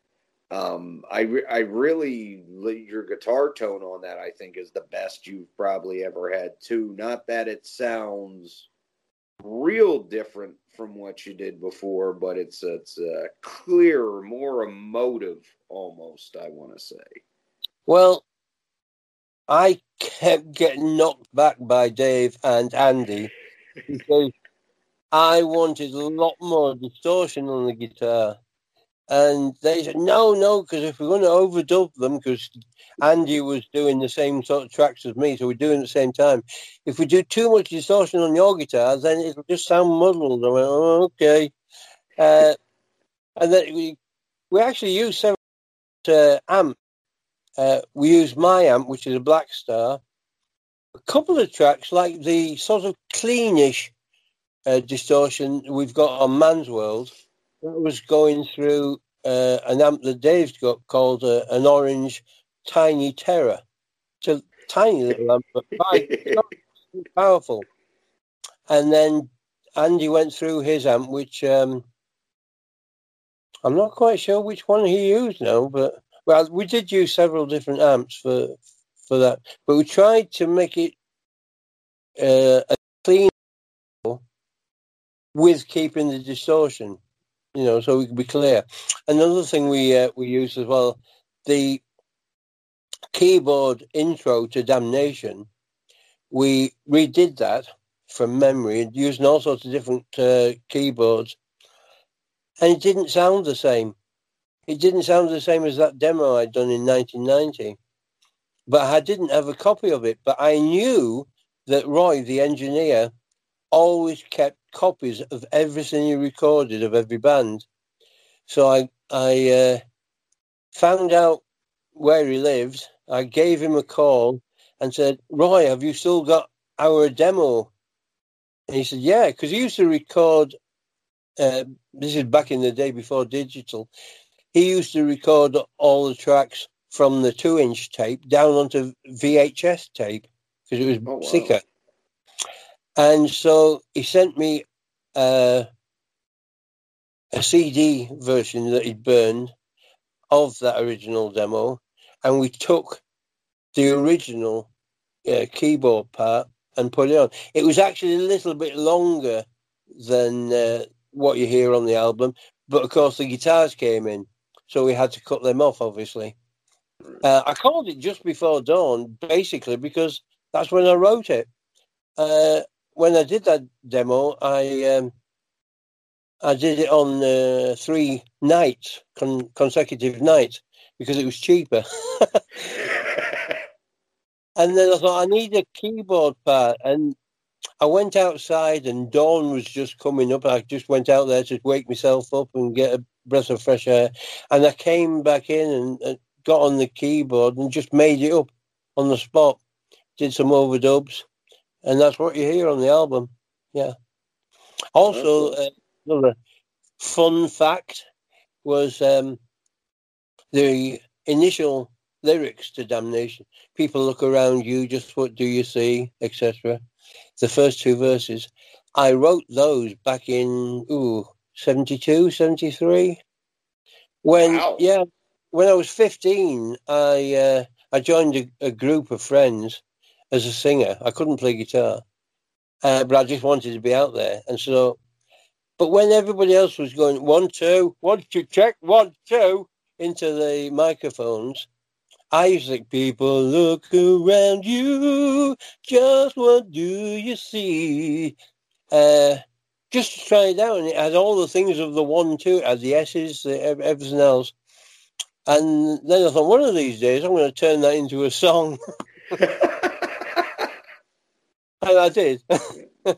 um, I re- I really your guitar tone on that I think is the best you've probably ever had too. Not that it sounds real different from what you did before, but it's it's uh, clearer, more emotive, almost. I want to say. Well, I kept getting knocked back by Dave and Andy because I wanted a lot more distortion on the guitar. And they said, no, no, because if we're going to overdub them, because Andy was doing the same sort of tracks as me, so we're doing it at the same time. If we do too much distortion on your guitar, then it'll just sound muddled. I went, oh, okay. Uh, and then we, we actually used several uh, amp. Uh, we used my amp, which is a Blackstar. A couple of tracks, like the sort of cleanish uh, distortion we've got on Man's World, that was going through uh, an amp that Dave's got called uh, an Orange Tiny Terror. It's a tiny little amp, but powerful. And then Andy went through his amp, which um, I'm not quite sure which one he used now, but well, we did use several different amps for for that, but we tried to make it uh, a clean with keeping the distortion, you know, so we can be clear. Another thing we uh, we use as well, the keyboard intro to Damnation, we redid that from memory using all sorts of different uh, keyboards, and it didn't sound the same. It didn't sound the same as that demo I'd done in 1990, but I didn't have a copy of it. But I knew that Roy, the engineer, always kept copies of everything he recorded of every band. So I I uh, found out where he lived. I gave him a call and said, "Roy, have you still got our demo?" And he said, "Yeah," because he used to record. Uh, this is back in the day before digital. He used to record all the tracks from the two-inch tape down onto VHS tape because it was oh, wow. thicker. And so he sent me uh, a CD version that he'd burned of that original demo, and we took the original uh, keyboard part and put it on. It was actually a little bit longer than uh, what you hear on the album, but of course the guitars came in, so we had to cut them off, obviously. Uh, I called it just before dawn, basically because that's when I wrote it. Uh, when I did that demo, I um, I did it on uh, three nights, con- consecutive nights, because it was cheaper. and then I thought I need a keyboard part, and I went outside, and dawn was just coming up. I just went out there to wake myself up and get a breath of fresh air, and I came back in and, and got on the keyboard and just made it up on the spot. Did some overdubs and that's what you hear on the album. Yeah. Also, uh, another fun fact was um, the initial lyrics to Damnation. People look around you, just what do you see, etc. The first two verses. I wrote those back in ooh, 72, 73. When wow. yeah, when I was 15, I uh, I joined a, a group of friends as a singer. I couldn't play guitar, uh, but I just wanted to be out there. And so, but when everybody else was going one, two, one, two, check, one, two into the microphones, I people look around you, just what do you see? Uh, just to try it out, and it had all the things of the one, two, it had the S's, the, everything else. And then I thought, one of these days, I'm going to turn that into a song. And I did. That's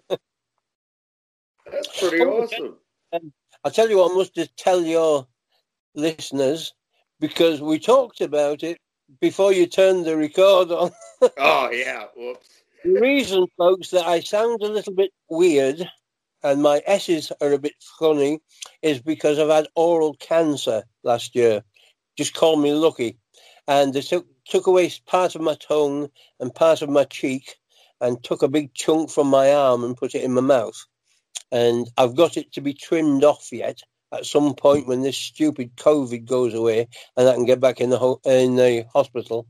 pretty awesome. Um, I'll tell you what, I must just tell your listeners because we talked about it before you turned the record on. oh yeah, whoops. the reason, folks, that I sound a little bit weird and my S's are a bit funny is because I've had oral cancer last year. Just call me lucky. And they took took away part of my tongue and part of my cheek and took a big chunk from my arm and put it in my mouth. And I've got it to be trimmed off yet. At some point, when this stupid COVID goes away, and I can get back in the ho- in the hospital,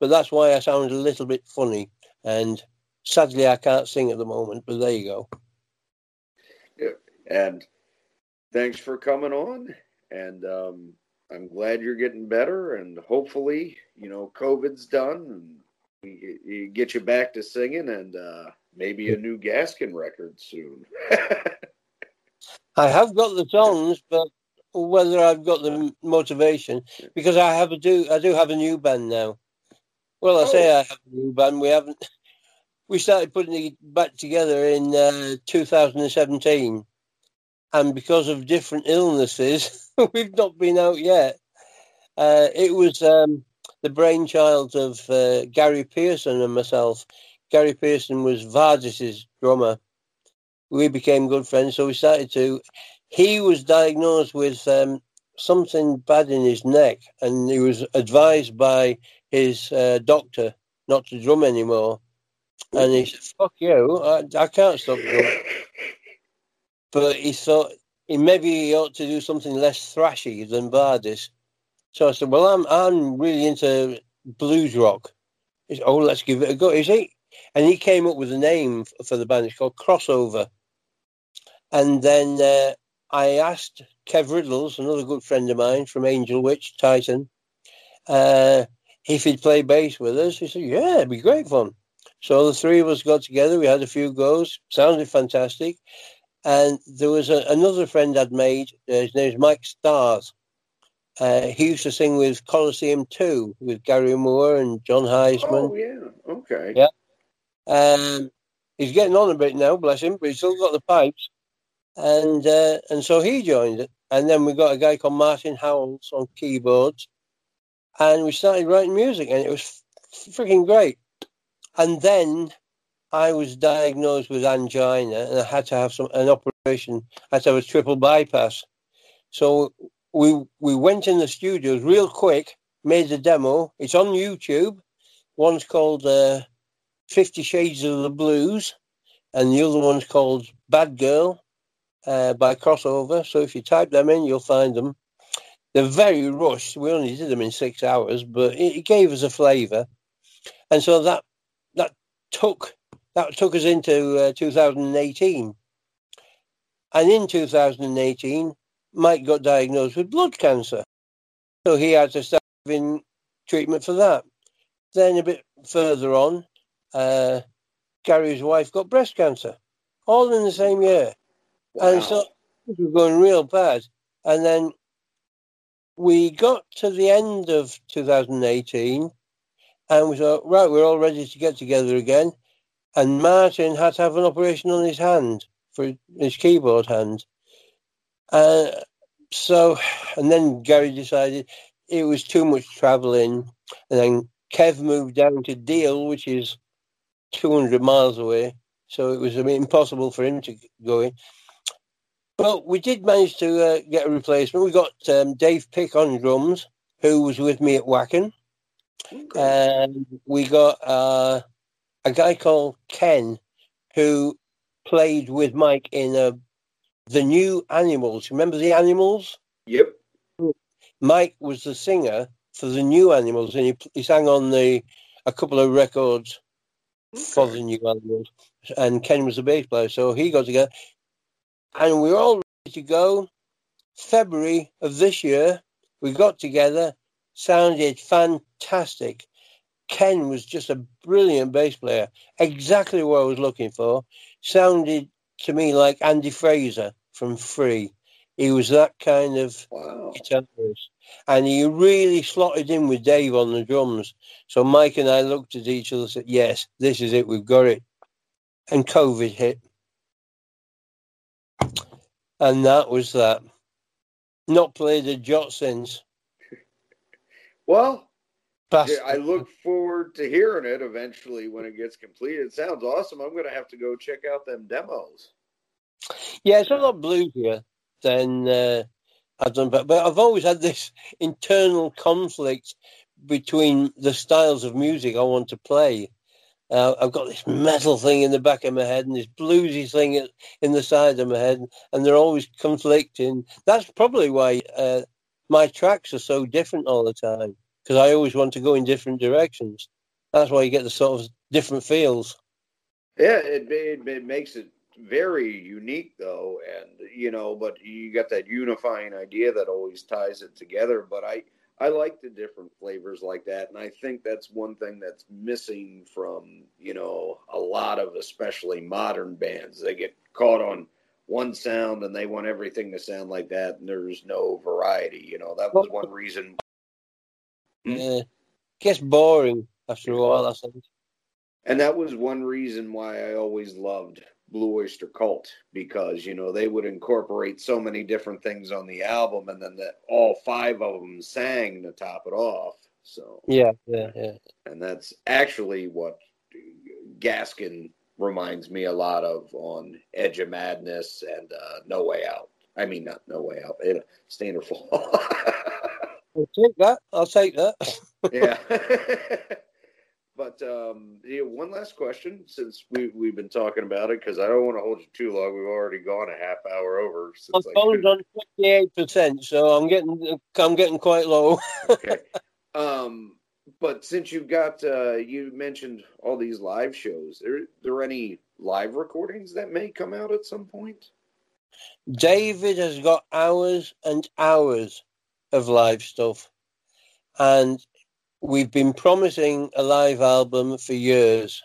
but that's why I sound a little bit funny. And sadly, I can't sing at the moment. But there you go. Yeah. And thanks for coming on. And um, I'm glad you're getting better. And hopefully, you know, COVID's done and we get you back to singing and uh, maybe a new Gaskin record soon. I have got the songs, but whether I've got the motivation because I have a do I do have a new band now. Well, I Oh. say I have a new band. We haven't. We started putting it back together in uh, 2017, and because of different illnesses, we've not been out yet. Uh, it was um, the brainchild of uh, Gary Pearson and myself. Gary Pearson was Vardis's drummer. We became good friends, so we started to. He was diagnosed with um, something bad in his neck, and he was advised by his uh, doctor not to drum anymore. And he said, "Fuck you! I, I can't stop drumming." But he thought he maybe he ought to do something less thrashy than Vardis. So I said, "Well, I'm I'm really into blues rock." He said, "Oh, let's give it a go." Is he? And he came up with a name for the band. It's called Crossover. And then uh, I asked Kev Riddles, another good friend of mine from Angel Witch, Tytan, uh, if he'd play bass with us. He said, "Yeah, it'd be great fun." So the three of us got together. We had a few goes. Sounded fantastic. And there was a, another friend I'd made. Uh, his name's Mike Starrs. Uh, he used to sing with Colosseum 2 with Gary Moore and Jon Hiseman. oh, yeah. Okay. Yeah. Um, he's getting on a bit now, bless him, but he's still got the pipes. And uh, and so he joined it. And then we got a guy called Martin Howells on keyboards. And we started writing music, and it was freaking great. And then I was diagnosed with angina, and I had to have some an operation. I had to have a triple bypass. So we we went in the studios real quick, made the demo. It's on YouTube. One's called uh, Fifty Shades of the Blues, and the other one's called Bad Girl uh, by Crossover. So if you type them in, you'll find them. They're very rushed. We only did them in six hours, but it, it gave us a flavour, and so that that took that took us into uh, 2018. And in 2018, Mike got diagnosed with blood cancer, so he had to start having treatment for that. Then a bit further on, uh, Gary's wife got breast cancer, all in the same year. And so it was going real bad. And then we got to the end of 2018 and we thought, right, we're all ready to get together again. And Martin had to have an operation on his hand for his keyboard hand. Uh, so, and then Gary decided it was too much traveling. And then Kev moved down to Deal, which is 200 miles away. So it was I mean, impossible for him to go in. But we did manage to uh, get a replacement. We got um, Dave Pick on drums, who was with me at Wacken. And we got uh, a guy called Ken, who played with Mike in uh, the new Animals. Remember the Animals? yep. Mike was the singer for the new Animals, and he, he sang on the a couple of records for the new Animals. And Ken was the bass player, so he got together, and we were all ready to go. February of this year, we got together, sounded fantastic. Ken was just a brilliant bass player, exactly what I was looking for. Sounded to me like Andy Fraser from Free. He was that kind of Wow. guitarist. And he really slotted in with Dave on the drums. So Mike and I looked at each other and said, Yes, this is it, we've got it. And COVID hit. And that was that. Not played a jot since. Well, Bastard. I look forward to hearing it eventually when it gets completed. It sounds awesome. I'm going to have to go check out them demos. Yeah, it's a lot bluesier than uh, I've done, but, but I've always had this internal conflict between the styles of music I want to play. Uh, I've got this metal thing in the back of my head and this bluesy thing in- in the side of my head, and they're always conflicting. That's probably why uh, my tracks are so different all the time because I always want to go in different directions. That's why you get the sort of different feels. Yeah, it, it, it makes it very unique though, and you know, but you got that unifying idea that always ties it together. But I I like the different flavors like that, and I think that's one thing that's missing from you know a lot of especially modern bands. They get caught on one sound and they want everything to sound like that, and there's no variety. You know, that was one reason. Yeah, gets boring after a while. I think. And that was one reason why I always loved Blue Oyster Cult because you know they would incorporate so many different things on the album, and then that all five of them sang to top it off. So yeah, yeah, yeah. And that's actually what Gaskin reminds me a lot of on Edge of Madness and uh, No Way Out. I mean, not No Way Out. Stand or Fall. I'll take that. I'll take that. yeah. but um, yeah, one last question since we we've been talking about it because I don't want to hold you too long. We've already gone a half hour over. My phone's on fifty eight percent, so I'm getting I'm getting quite low. okay. Um, but since you've got uh, you mentioned all these live shows, are there any live recordings that may come out at some point? David has got hours and hours of live stuff, and we've been promising a live album for years,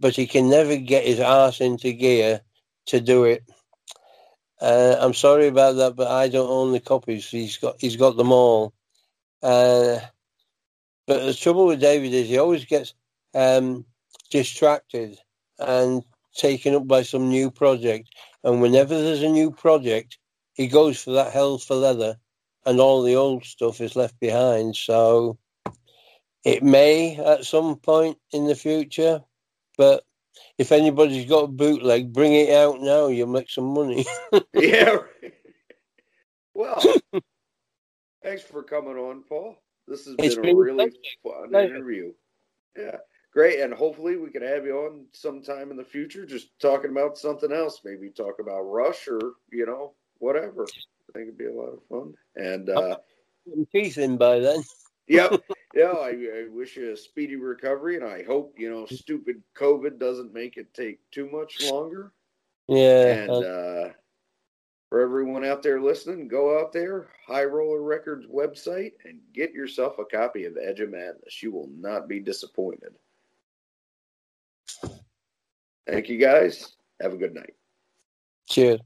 but he can never get his ass into gear to do it. Uh, I'm sorry about that, but I don't own the copies. He's got he's got them all. Uh, but the trouble with David is he always gets um, distracted and taken up by some new project. And whenever there's a new project, he goes for that hell for leather, and all the old stuff is left behind. So it may at some point in the future, but if anybody's got a bootleg, bring it out now. You'll make some money. yeah. Well, thanks for coming on, Paul. This has been, been a really fun interview. Yeah, great. And hopefully we can have you on sometime in the future, just talking about something else. Maybe talk about Rush or, you know, whatever. I think it'd be a lot of fun. And, uh, teeth in by then. yep. Yeah, I, I, wish you a speedy recovery, and I hope you know stupid COVID doesn't make it take too much longer. Yeah. And uh, for everyone out there listening, go out there, High Roller Records website, and get yourself a copy of Edge of Madness. You will not be disappointed. Thank you, guys. Have a good night. Cheers.